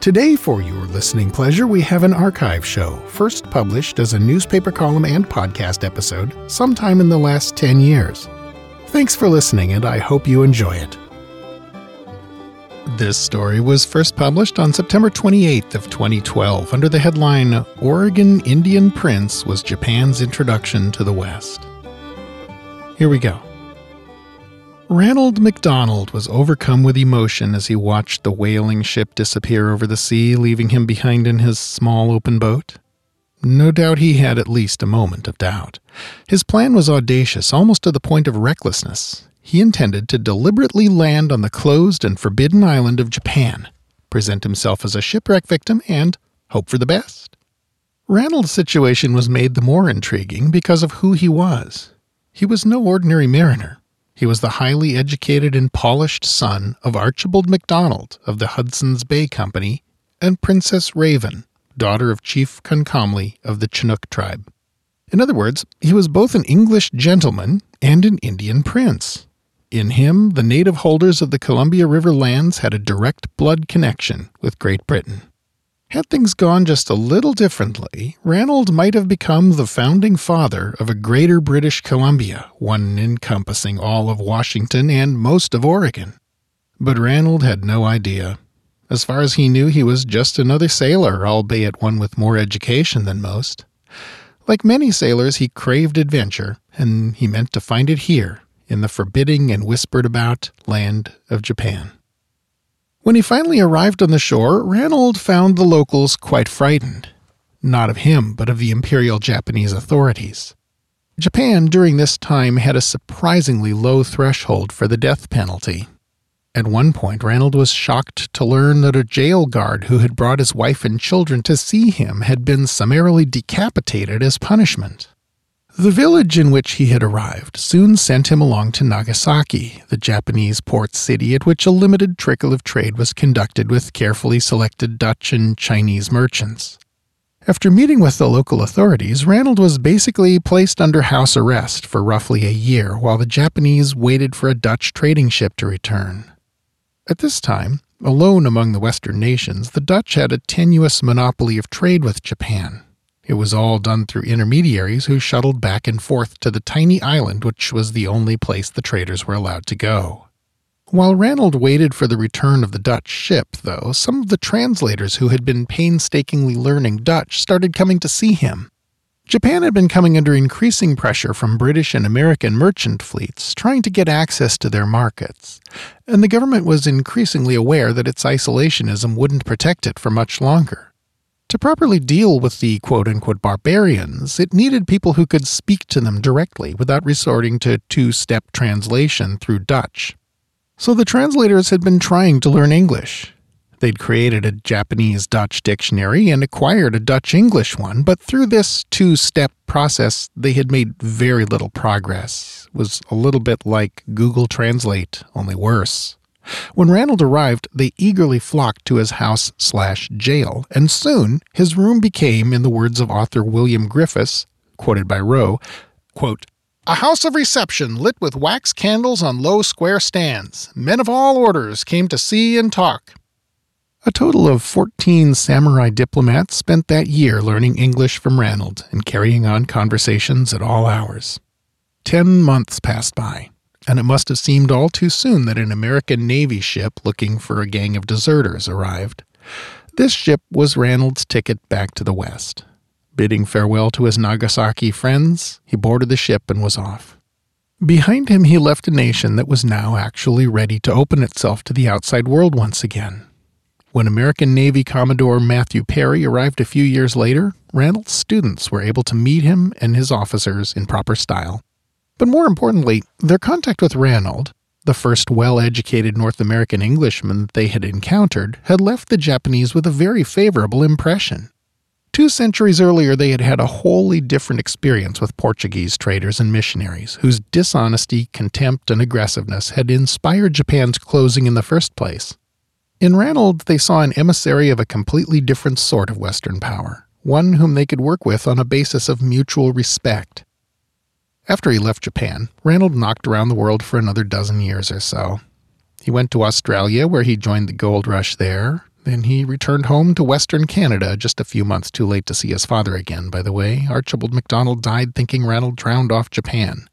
Today, for your listening pleasure, we have an archive show, first published as a newspaper column and podcast episode sometime in the last 10 years. Thanks for listening, and I hope you enjoy it. This story was first published on September 28th of 2012 under the headline Oregon Indian Prince was Japan's introduction to the West. Here we go. Ranald MacDonald was overcome with emotion as he watched the whaling ship disappear over the sea, leaving him behind in his small open boat. No doubt he had at least a moment of doubt. His plan was audacious, almost to the point of recklessness. He intended to deliberately land on the closed and forbidden island of Japan, present himself as a shipwreck victim, and hope for the best. Ranald's situation was made the more intriguing because of who he was. He was no ordinary mariner. He was the highly educated and polished son of Archibald MacDonald of the Hudson's Bay Company and Princess Raven, daughter of Chief Concomly of the Chinook tribe. In other words, he was both an English gentleman and an Indian prince. In him, the native holders of the Columbia River lands had a direct blood connection with Great Britain. Had things gone just a little differently, Ranald might have become the founding father of a greater British Columbia, one encompassing all of Washington and most of Oregon. But Ranald had no idea. As far as he knew, he was just another sailor, albeit one with more education than most. Like many sailors, he craved adventure, and he meant to find it here, in the forbidding and whispered about land of Japan. When he finally arrived on the shore, Ranald found the locals quite frightened. Not of him, but of the Imperial Japanese authorities. Japan during this time had a surprisingly low threshold for the death penalty. At one point, Ranald was shocked to learn that a jail guard who had brought his wife and children to see him had been summarily decapitated as punishment. The village in which he had arrived soon sent him along to Nagasaki, the Japanese port city at which a limited trickle of trade was conducted with carefully selected Dutch and Chinese merchants. After meeting with the local authorities, Ranald was basically placed under house arrest for roughly a year while the Japanese waited for a Dutch trading ship to return. At this time, alone among the Western nations, the Dutch had a tenuous monopoly of trade with Japan, it was all done through intermediaries who shuttled back and forth to the tiny island which was the only place the traders were allowed to go. While Ranald waited for the return of the Dutch ship, though, some of the translators who had been painstakingly learning Dutch started coming to see him. Japan had been coming under increasing pressure from British and American merchant fleets trying to get access to their markets, and the government was increasingly aware that its isolationism wouldn't protect it for much longer. To properly deal with the quote unquote barbarians, it needed people who could speak to them directly without resorting to two step translation through Dutch. So the translators had been trying to learn English. They'd created a Japanese Dutch dictionary and acquired a Dutch English one, but through this two step process, they had made very little progress. It was a little bit like Google Translate, only worse. When Ranald arrived, they eagerly flocked to his house slash jail, and soon his room became, in the words of author William Griffis, quoted by Roe, quote, a house of reception lit with wax candles on low square stands. Men of all orders came to see and talk. A total of 14 samurai diplomats spent that year learning English from Ranald and carrying on conversations at all hours. Ten months passed by and it must have seemed all too soon that an American Navy ship looking for a gang of deserters arrived. This ship was Ranald's ticket back to the West. Bidding farewell to his Nagasaki friends, he boarded the ship and was off. Behind him, he left a nation that was now actually ready to open itself to the outside world once again. When American Navy Commodore Matthew Perry arrived a few years later, Ranald's students were able to meet him and his officers in proper style. But more importantly, their contact with Ranald, the first well educated North American Englishman that they had encountered, had left the Japanese with a very favorable impression. Two centuries earlier, they had had a wholly different experience with Portuguese traders and missionaries, whose dishonesty, contempt, and aggressiveness had inspired Japan's closing in the first place. In Ranald, they saw an emissary of a completely different sort of Western power, one whom they could work with on a basis of mutual respect. After he left Japan, Ranald knocked around the world for another dozen years or so. He went to Australia, where he joined the gold rush there, then he returned home to Western Canada just a few months too late to see his father again, by the way. Archibald MacDonald died thinking Ranald drowned off Japan.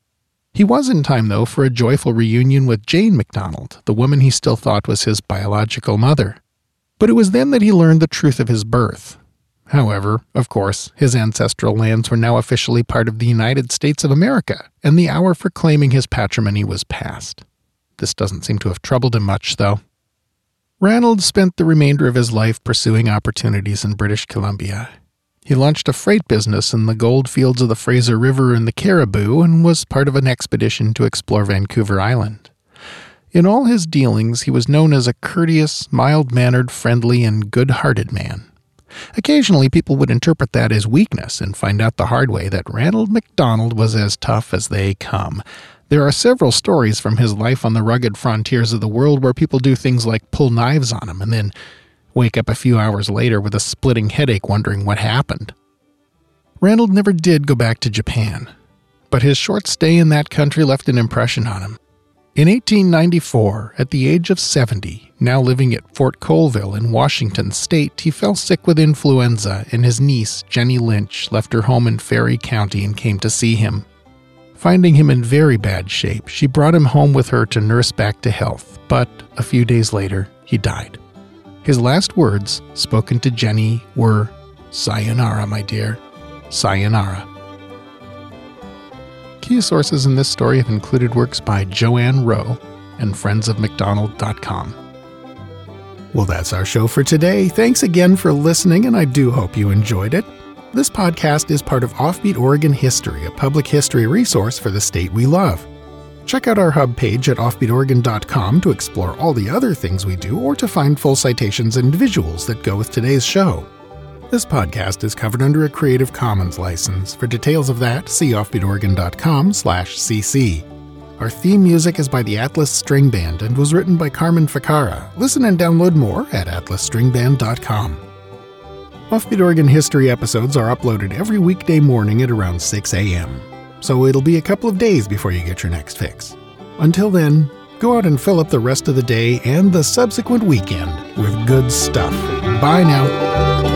He was in time, though, for a joyful reunion with Jane MacDonald, the woman he still thought was his biological mother. But it was then that he learned the truth of his birth. However, of course, his ancestral lands were now officially part of the United States of America, and the hour for claiming his patrimony was past. This doesn't seem to have troubled him much, though. Ranald spent the remainder of his life pursuing opportunities in British Columbia. He launched a freight business in the gold fields of the Fraser River and the Cariboo and was part of an expedition to explore Vancouver Island. In all his dealings, he was known as a courteous, mild mannered, friendly, and good hearted man. Occasionally, people would interpret that as weakness and find out the hard way that Ranald MacDonald was as tough as they come, there are several stories from his life on the rugged frontiers of the world where people do things like pull knives on him and then wake up a few hours later with a splitting headache wondering what happened. Ranald never did go back to Japan, but his short stay in that country left an impression on him. In 1894, at the age of 70, now living at Fort Colville in Washington state, he fell sick with influenza, and his niece, Jenny Lynch, left her home in Ferry County and came to see him. Finding him in very bad shape, she brought him home with her to nurse back to health, but a few days later, he died. His last words, spoken to Jenny, were, Sayonara, my dear. Sayonara. Key sources in this story have included works by Jo Ann Roe and friendsofmacdonald.com. Well, that's our show for today. Thanks again for listening, and I do hope you enjoyed it. This podcast is part of Offbeat Oregon History, a public history resource for the state we love. Check out our hub page at offbeatoregon.com to explore all the other things we do or to find full citations and visuals that go with today's show. This podcast is covered under a Creative Commons license. For details of that, see offbeatoregon.com slash cc. Our theme music is by the Atlas String Band and was written by Carmen Ficara. Listen and download more at atlasstringband.com. Offbeat Oregon History episodes are uploaded every weekday morning at around 6 a.m., so it'll be a couple of days before you get your next fix. Until then, go out and fill up the rest of the day and the subsequent weekend with good stuff. Bye now.